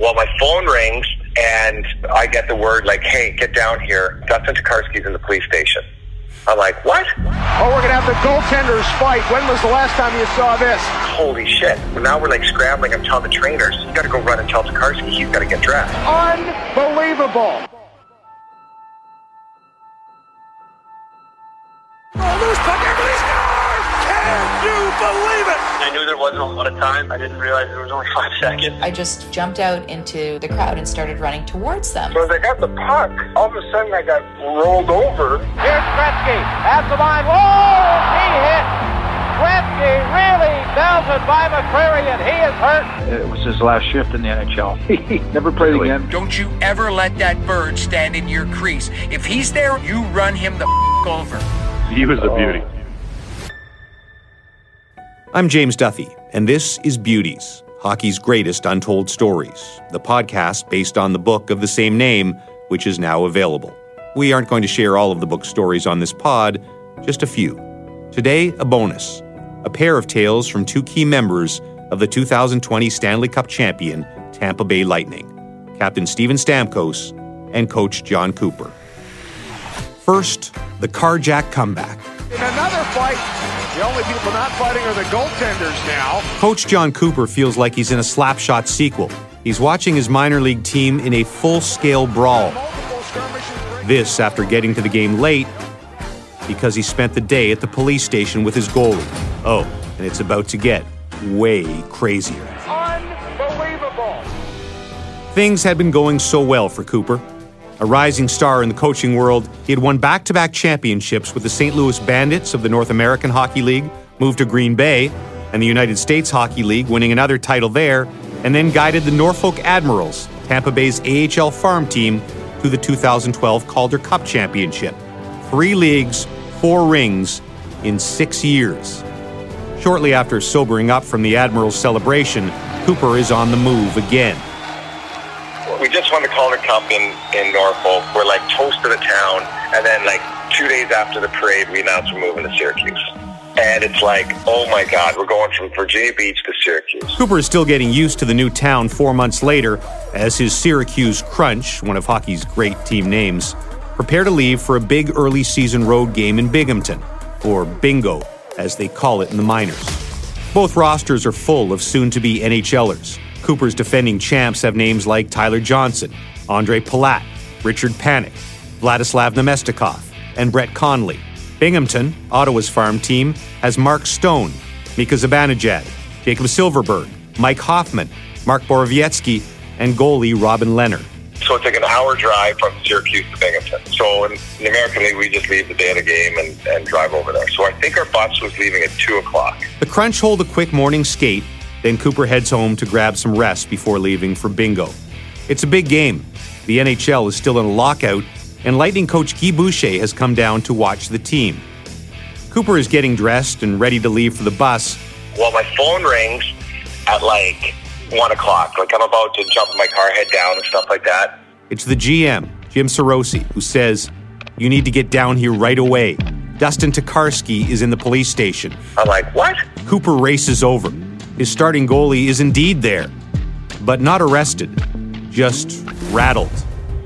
Well, my phone rings and I get the word like, "Hey, get down here. Dustin Tokarski's in the police station." I'm like, "What?" Oh, we're gonna have the goaltenders fight. When was the last time you saw this? Holy shit! Now we're like scrambling. I'm telling the trainers, "You got to go run and tell Tokarski he's got to get dressed." Unbelievable. Oh, believe it? I knew there wasn't a lot of time. I didn't realize there was only five seconds. I just jumped out into the crowd and started running towards them. So as I got the puck, all of a sudden I got rolled over. Here's Gretzky at the line. Whoa! He hit. Gretzky really belted by McCreary, and he is hurt. It was his last shift in the NHL. He never played again. Don't you ever let that bird stand in your crease. If he's there, you run him the f- over. He was a beauty. I'm James Duffy, and this is Beauties, hockey's greatest untold stories, the podcast based on the book of the same name, which is now available. We aren't going to share all of the book's stories on this pod, just a few. Today, a bonus a pair of tales from two key members of the 2020 Stanley Cup champion, Tampa Bay Lightning Captain Steven Stamkos and Coach John Cooper. First, the carjack comeback. In another fight, the only people not fighting are the goaltenders now. Coach John Cooper feels like he's in a slapshot sequel. He's watching his minor league team in a full scale brawl. This after getting to the game late because he spent the day at the police station with his goalie. Oh, and it's about to get way crazier. Unbelievable. Things had been going so well for Cooper. A rising star in the coaching world, he had won back to back championships with the St. Louis Bandits of the North American Hockey League, moved to Green Bay, and the United States Hockey League, winning another title there, and then guided the Norfolk Admirals, Tampa Bay's AHL farm team, to the 2012 Calder Cup Championship. Three leagues, four rings in six years. Shortly after sobering up from the Admirals celebration, Cooper is on the move again. We just won the Calder Cup in, in Norfolk. We're like toast of the town. And then like two days after the parade, we announced we're moving to Syracuse. And it's like, oh my God, we're going from Virginia Beach to Syracuse. Cooper is still getting used to the new town four months later as his Syracuse Crunch, one of hockey's great team names, prepare to leave for a big early season road game in Binghamton, or Bingo, as they call it in the minors. Both rosters are full of soon to be NHLers. Cooper's defending champs have names like Tyler Johnson, Andre Palat, Richard Panik, Vladislav Namestnikov, and Brett Connolly. Binghamton, Ottawa's farm team, has Mark Stone, Mika Zibanejad, Jakob Silfverberg, Mike Hoffman, Mark Borowiecki, and goalie Robin Lehner. So it's like an hour drive from Syracuse to Binghamton. So in the American League, we just leave the day of the game and, and drive over there. So I think our bus was leaving at 2 o'clock. The Crunch hold a quick morning skate, then Cooper heads home to grab some rest before leaving for bingo. It's a big game. The NHL is still in a lockout, and Lightning coach Guy Boucher has come down to watch the team. Cooper is getting dressed and ready to leave for the bus. Well, my phone rings at like 1 o'clock. Like I'm about to jump in my car, head down and stuff like that. It's the GM, Jim Sorosi, who says, You need to get down here right away. Dustin Tokarski is in the police station. I'm like, what? Cooper races over. His starting goalie is indeed there, but not arrested, just rattled.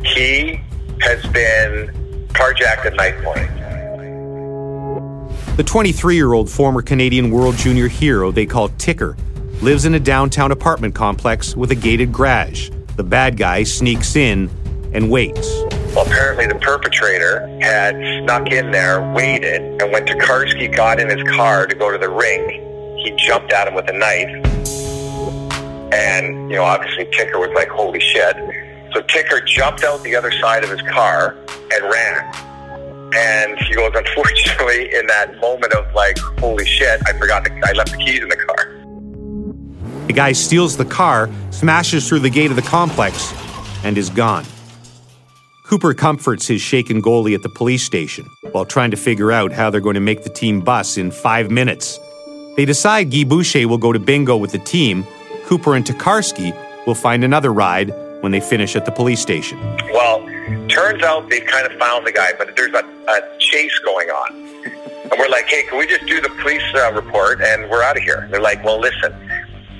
He has been carjacked at night point. The 23 year old former Canadian World Junior hero they call Ticker lives in a downtown apartment complex with a gated garage. The bad guy sneaks in and waits. Well, apparently the perpetrator had snuck in there, waited, and when Tokarski got in his car to go to the ring, he jumped at him with a knife. And, you know, obviously Ticker was like, holy shit. So Ticker jumped out the other side of his car and ran. And he goes, unfortunately, in that moment of like, holy shit, I forgot, the, I left the keys in the car. The guy steals the car, smashes through the gate of the complex, and is gone. Cooper comforts his shaken goalie at the police station while trying to figure out how they're going to make the team bus in five minutes. They decide Guy Boucher will go to bingo with the team. Cooper and Tokarski will find another ride when they finish at the police station. Well, turns out they've kind of found the guy, but there's a, a chase going on. And we're like, hey, can we just do the police uh, report and we're out of here? They're like, well, listen,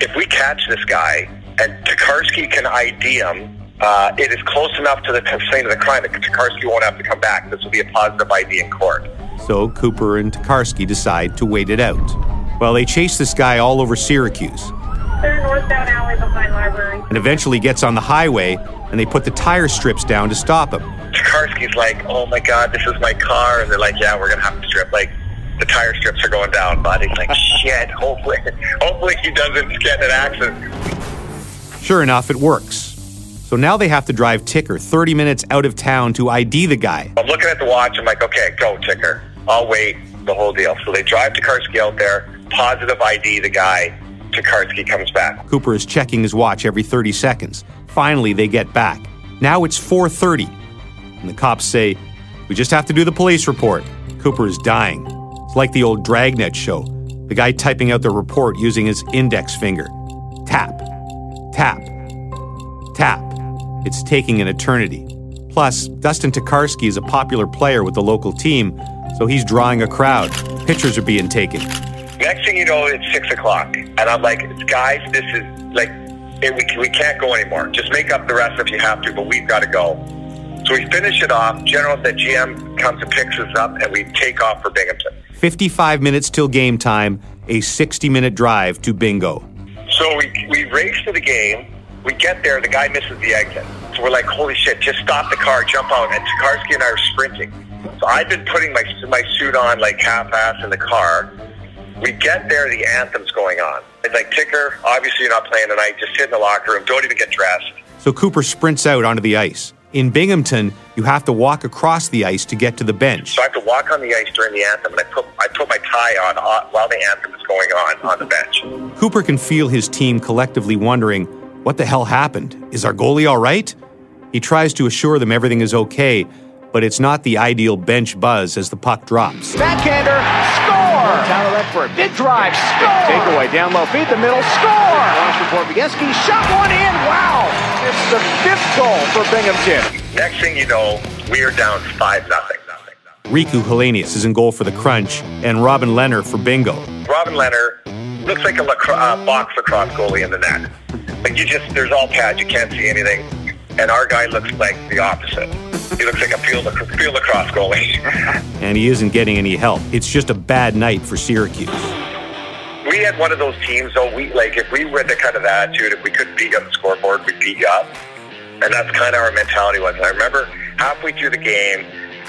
if we catch this guy, and Tokarski can ID him, uh, it is close enough to the scene of the crime that Tokarski won't have to come back. This will be a positive ID in court. So Cooper and Tokarski decide to wait it out. Well, they chase this guy all over Syracuse. Third northbound alley behind library. And eventually gets on the highway, and they put the tire strips down to stop him. Tokarski's like, "Oh my God, this is my car," and they're like, "Yeah, we're gonna have to strip." Like, the tire strips are going down, bud. He's like, "Shit, hopefully, hopefully he doesn't get an accident." Sure enough, it works. So now they have to drive Ticker 30 minutes out of town to ID the guy. I'm looking at the watch. I'm like, "Okay, go, Ticker. I'll wait." The whole deal. So they drive Tokarski out there, positive ID the guy. Tokarski comes back. Cooper is checking his watch every 30 seconds. Finally, they get back. Now it's 4:30, and the cops say, "We just have to do the police report." Cooper is dying. It's like the old Dragnet show. The guy typing out the report using his index finger. Tap, tap, tap. It's taking an eternity. Plus, Dustin Tokarski is a popular player with the local team, so he's drawing a crowd. Pictures are being taken. Next thing you know, it's six o'clock, and I'm like, "Guys, this is like, it, we we can't go anymore. Just make up the rest if you have to, but we've got to go." So we finish it off. General, the GM comes and picks us up, and we take off for Binghamton. 55 minutes till game time, a 60 minute drive to bingo. So we, we race to the game. We get there. The guy misses the exit. So we're like, holy shit, just stop the car, jump out. And Tokarski and I are sprinting. So I've been putting my, my suit on like half ass in the car. We get there, the anthem's going on. It's like, Ticker, obviously you're not playing tonight. Just sit in the locker room. Don't even get dressed. So Cooper sprints out onto the ice. In Binghamton, you have to walk across the ice to get to the bench. So I have to walk on the ice during the anthem, and I put I put my tie on uh, while the anthem is going on on the bench. Cooper can feel his team collectively wondering, what the hell happened? Is our goalie all right? He tries to assure them everything is okay, but it's not the ideal bench buzz as the puck drops. Backhander, score! Big drive, score! Takeaway, down low, feed the middle, score! Launch report, Bieski shot one in, wow! It's the fifth goal for Binghamton. Next thing you know, we are down five nothing. Riku Helenius is in goal for the Crunch, and Robin Lehner for Bingo. Robin Lehner looks like a lacro- uh, box lacrosse goalie in the net. Like you just, there's all pads, you can't see anything. And our guy looks like the opposite. He looks like a field, field lacrosse goalie. And he isn't getting any help. It's just a bad night for Syracuse. we had one of those teams, though. We like if we were the kind of attitude, if we couldn't beat you on the scoreboard, we'd beat you up. And that's kind of our mentality was. And I remember halfway through the game,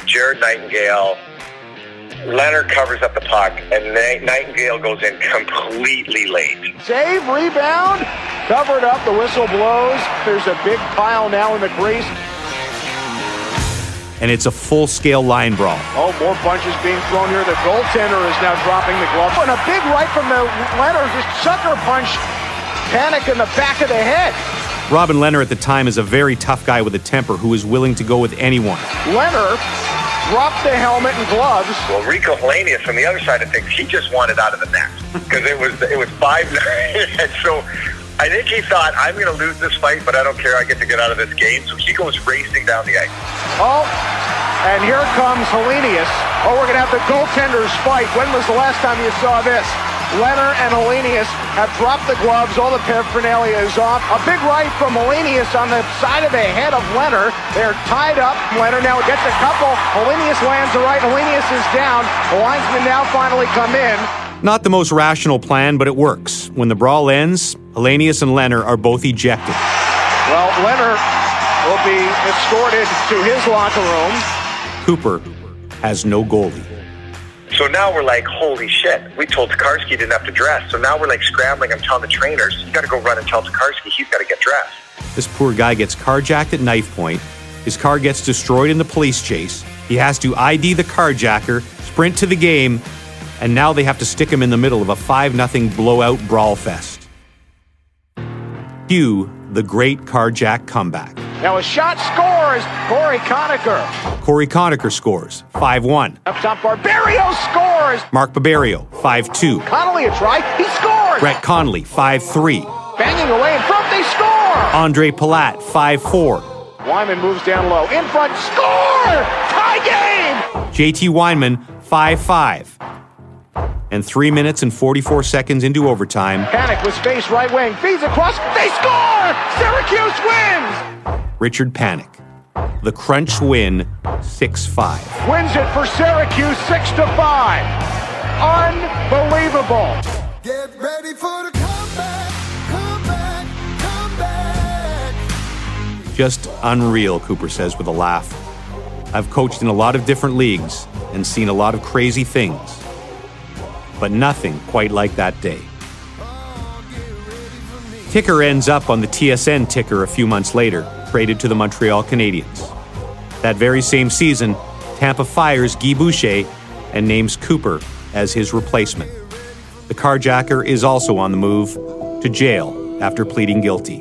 Jared Nightingale, Lehner covers up the puck, and Nightingale goes in completely late. Save, rebound, covered up, the whistle blows. There's a big pile now in the crease. And it's a full scale line brawl. Oh, more punches being thrown here. The goaltender is now dropping the glove. And a big right from the Lehner, just sucker punch. Panik in the back of the head. Robin Lehner at the time is a very tough guy with a temper who is willing to go with anyone. Lehner dropped the helmet and gloves. Well, Riku Helenius from the other side of things, he just wanted out of the net because it was it was five nine, and so I think he thought I'm going to lose this fight, but I don't care. I get to get out of this game. So he goes racing down the ice. Oh, and here comes Helenius. Oh, we're going to have the goaltenders fight. When was the last time you saw this? Lehner and Helenius have dropped the gloves. All the paraphernalia is off. A big right from Helenius on the side of the head of Lehner. They're tied up. Lehner now gets a couple. Helenius lands the right. Helenius is down. The linesmen now finally come in. Not the most rational plan, but it works. When the brawl ends, Helenius and Lehner are both ejected. Well, Lehner will be escorted to his locker room. Cooper has no goalie. So now we're like, holy shit. We told Tokarski he didn't have to dress. So now we're like scrambling. I'm telling the trainers, you got to go run and tell Tokarski he's got to get dressed. This poor guy gets carjacked at knife point. His car gets destroyed in the police chase. He has to ID the carjacker, sprint to the game, and now they have to stick him in the middle of a 5 0 blowout brawl fest. Cue the great carjack comeback. Now a shot scores. Cory Conacher. Cory Conacher scores 5 1. Up top, Barberio scores. Mark Barberio 5 2. Connolly a try. He scores. Brett Connolly 5 3. Banging away in front. They score. Andre Palat 5 4. Wyman moves down low. In front. Score. Tie game. JT Wyman 5 5. And 3 minutes and 44 seconds into overtime, Panik with space right wing. Feeds across. They score. Syracuse wins! Richard Panik. The Crunch win 6 5. Wins it for Syracuse 6 to 5. Unbelievable. Get ready for the comeback, comeback, comeback. Just unreal, Cooper says with a laugh. I've coached in a lot of different leagues and seen a lot of crazy things, but nothing quite like that day. Ticker ends up on the TSN ticker a few months later, traded to the Montreal Canadiens. That very same season, Tampa fires Guy Boucher and names Cooper as his replacement. The carjacker is also on the move to jail after pleading guilty.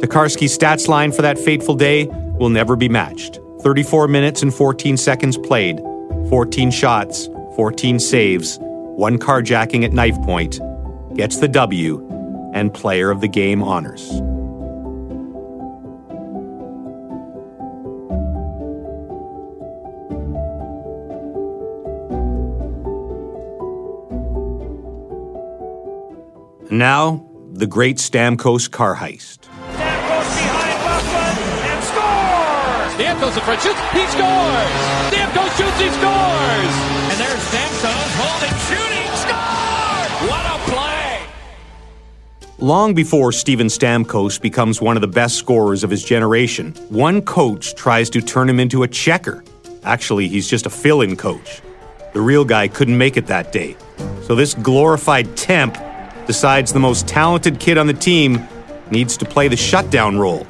Tokarski's stats line for that fateful day will never be matched 34 minutes and 14 seconds played, 14 shots, 14 saves, one carjacking at knife point, gets the W, and player of the game honors. Now, the great Stamkos car heist. Stamkos behind Buffett and scores! Stamkos in front shoots, he scores! Stamkos shoots, he scores! And there's Long before Steven Stamkos becomes one of the best scorers of his generation, one coach tries to turn him into a checker. Actually, he's just a fill in coach. The real guy couldn't make it that day. So this glorified temp decides the most talented kid on the team needs to play the shutdown role.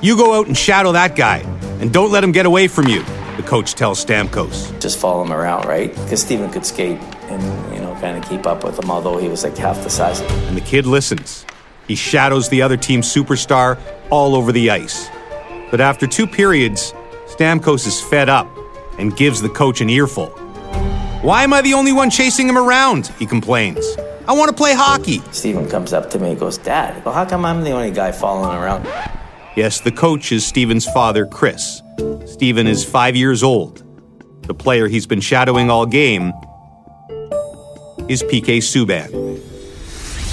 You go out and shadow that guy, and don't let him get away from you, the coach tells Stamkos. Just follow him around, right? Because Steven could skate and, you know, kind of keep up with him, although he was like half the size of him. And the kid listens. He shadows the other team's superstar all over the ice. But after two periods, Stamkos is fed up and gives the coach an earful. Why am I the only one chasing him around? He complains. I want to play hockey. Steven comes up to me and goes, Dad, well, how come I'm the only guy following around? Yes, the coach is Steven's father, Chris. Steven is five years old. The player he's been shadowing all game is PK Subban.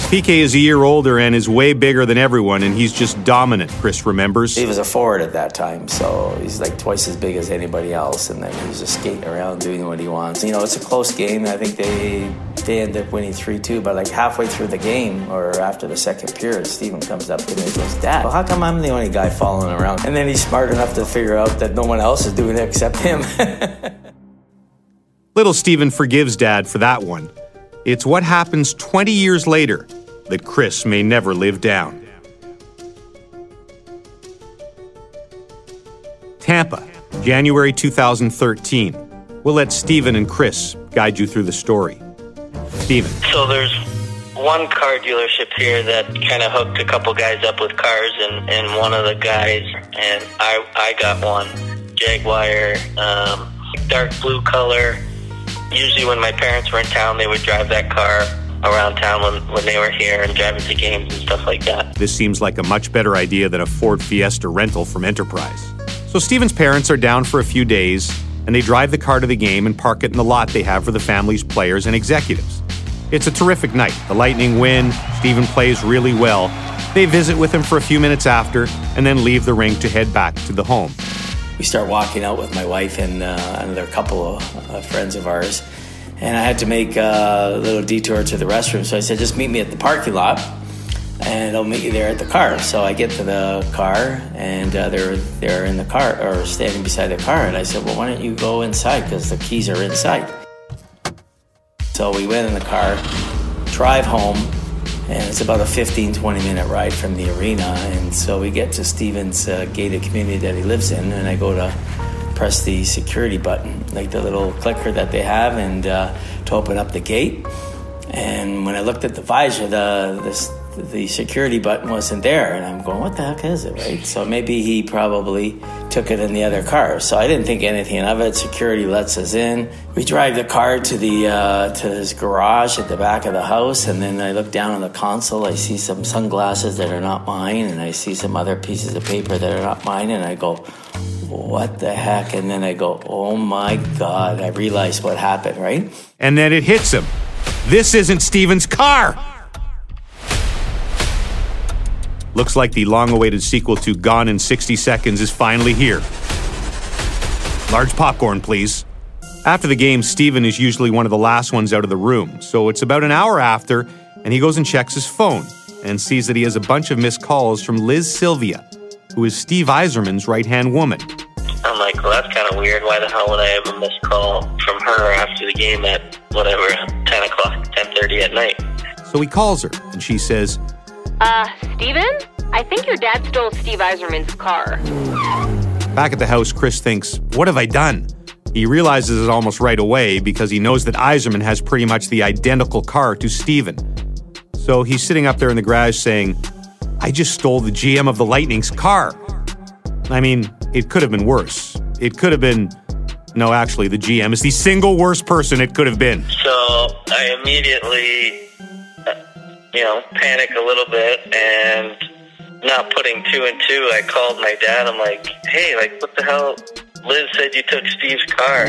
PK is a year older and is way bigger than everyone, and he's just dominant, Chris remembers. He was a forward at that time, so he's like twice as big as anybody else, and then he's just skating around doing what he wants. You know, it's a close game. I think they they end up winning 3 2, but like halfway through the game or after the second period, Steven comes up to me and goes, Dad, well, how come I'm the only guy following around? And then he's smart enough to figure out that no one else is doing it except him. Little Steven forgives Dad for that one. It's what happens 20 years later that Chris may never live down. Tampa, January 2013. We'll let Steven and Chris guide you through the story. Steven. So there's one car dealership here that kind of hooked a couple guys up with cars, and, and one of the guys, and I, I got one Jaguar, um, dark blue color. Usually, when my parents were in town, they would drive that car around town when, when they were here and driving to games and stuff like that. This seems like a much better idea than a Ford Fiesta rental from Enterprise. So Steven's parents are down for a few days, and they drive the car to the game and park it in the lot they have for the family's players and executives. It's a terrific night. The Lightning win, Steven plays really well. They visit with him for a few minutes after, and then leave the rink to head back to the home. we start walking out with my wife and uh, another couple of uh, friends of ours. And I had to make a little detour to the restroom. So I said, just meet me at the parking lot and I'll meet you there at the car. So I get to the car and uh, they're, they're in the car or standing beside the car. And I said, well, why don't you go inside? Because the keys are inside. So we went in the car, drive home, and it's about a 15, 20 minute ride from the arena. And so we get to Stevens' uh, gated community that he lives in, and I go to press the security button, like the little clicker that they have, and uh, to open up the gate. And when I looked at the visor, the the security button wasn't there, and I'm going, "What the heck is it?" Right? So maybe he probably took it in the other car. So I didn't think anything of it. Security lets us in. We drive the car to the uh, to his garage at the back of the house, and then I look down on the console. I see some sunglasses that are not mine, and I see some other pieces of paper that are not mine, and I go, what the heck? And then I go, oh my God, I realized what happened, right? And then it hits him. This isn't Steven's car. Looks like the long awaited sequel to Gone in 60 Seconds is finally here. Large popcorn, please. After the game, Steven is usually one of the last ones out of the room, so it's about an hour after, and he goes and checks his phone and sees that he has a bunch of missed calls from Liz Sylvia, who is Steve Yzerman's right hand woman. I'm like, well, that's kind of weird. Why the hell would I have a missed call from her after the game at whatever, 10 o'clock, 10.30 at night? So he calls her, and she says, Uh, Steven? I think your dad stole Steve Yzerman's car. Back at the house, Chris thinks, What have I done? He realizes it almost right away because he knows that Yzerman has pretty much the identical car to Steven. So he's sitting up there in the garage saying, I just stole the GM of the Lightning's car. I mean, it could have been worse. It could have been. No, actually, the GM is the single worst person it could have been. So I immediately, uh, you know, panic a little bit and not putting two and two, I called my dad. I'm like, hey, like, what the hell? Liz said you took Steve's car.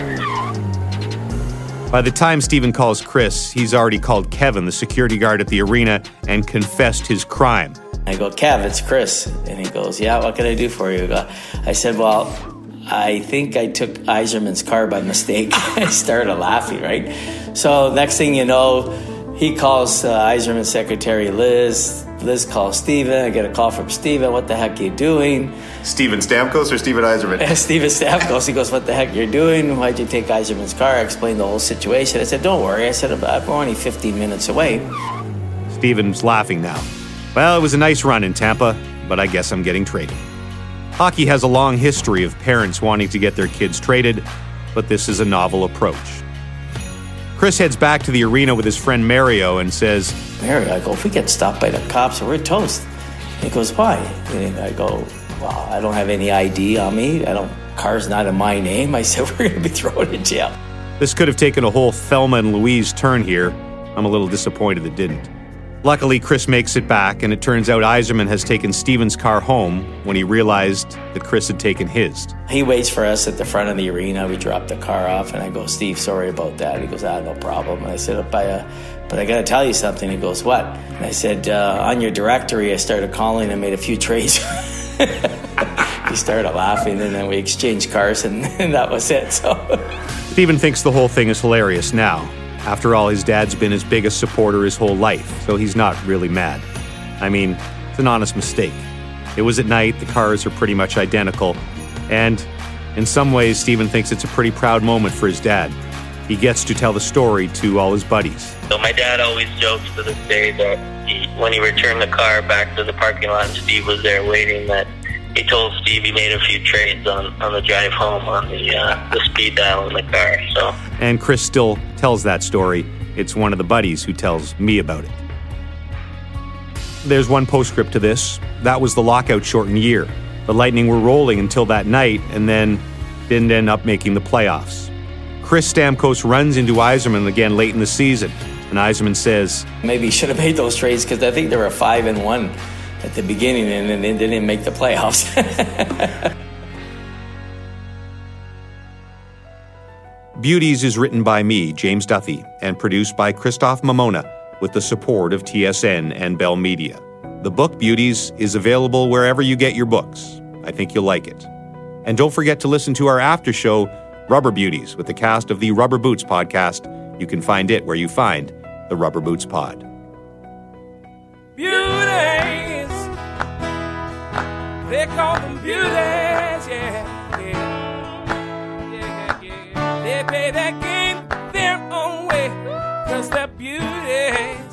By the time Steven calls Chris, he's already called Kevin, the security guard at the arena, and confessed his crime. I go, Kev, it's Chris. And he goes, Yeah, what can I do for you? I said, Well, I think I took Yzerman's car by mistake. I started laughing, right? So, next thing you know, he calls uh, Yzerman's secretary, Liz. Liz calls Steven. I get a call from Steven. What the heck are you doing? Steven Stamkos or Steven Yzerman? Steven Stamkos. He goes, What the heck are you're doing? Why'd you take Yzerman's car? I explained the whole situation. I said, Don't worry. I said, We're only 15 minutes away. Steven's laughing now. Well, it was a nice run in Tampa, but I guess I'm getting traded. Hockey has a long history of parents wanting to get their kids traded, but this is a novel approach. Chris heads back to the arena with his friend Mario and says, Mario, I go, if we get stopped by the cops, we're toast. He goes, why? And I go, well, I don't have any ID on me. I don't, car's not in my name. I said, we're going to be thrown in jail. This could have taken a whole Thelma and Louise turn here. I'm a little disappointed it didn't. Luckily, Chris makes it back, and it turns out Yzerman has taken Steven's car home when he realized that Chris had taken his. He waits for us at the front of the arena. We drop the car off, and I go, Steve, sorry about that. He goes, ah, no problem. And I said, but, uh, but I got to tell you something. He goes, what? And I said, uh, on your directory, I started calling and made a few trades. he started laughing, and then we exchanged cars, and, and that was it. So Steven thinks the whole thing is hilarious now. After all, his dad's been his biggest supporter his whole life, so he's not really mad. I mean, it's an honest mistake. It was at night, the cars are pretty much identical, and in some ways, Steven thinks it's a pretty proud moment for his dad. He gets to tell the story to all his buddies. So my dad always jokes to this day that he, when he returned the car back to the parking lot Steve was there waiting, that he told Steve he made a few trades on, on the drive home on the uh, the speed dial in the car. So And Chris still tells that story. It's one of the buddies who tells me about it. There's one postscript to this. That was the lockout shortened year. The Lightning were rolling until that night and then didn't end up making the playoffs. Chris Stamkos runs into Yzerman again late in the season, and Yzerman says, maybe he should have made those trades because I think they were a five and one at the beginning and then they didn't make the playoffs. Beauties is written by me, James Duffy, and produced by Christoph Mamona with the support of TSN and Bell Media. The book Beauties is available wherever you get your books. I think you'll like it. And don't forget to listen to our after show, Rubber Beauties, with the cast of the Rubber Boots podcast. You can find it where you find the Rubber Boots Pod. They call them beauties, yeah, yeah, yeah, yeah. They play that game their own way, cause they're beauties.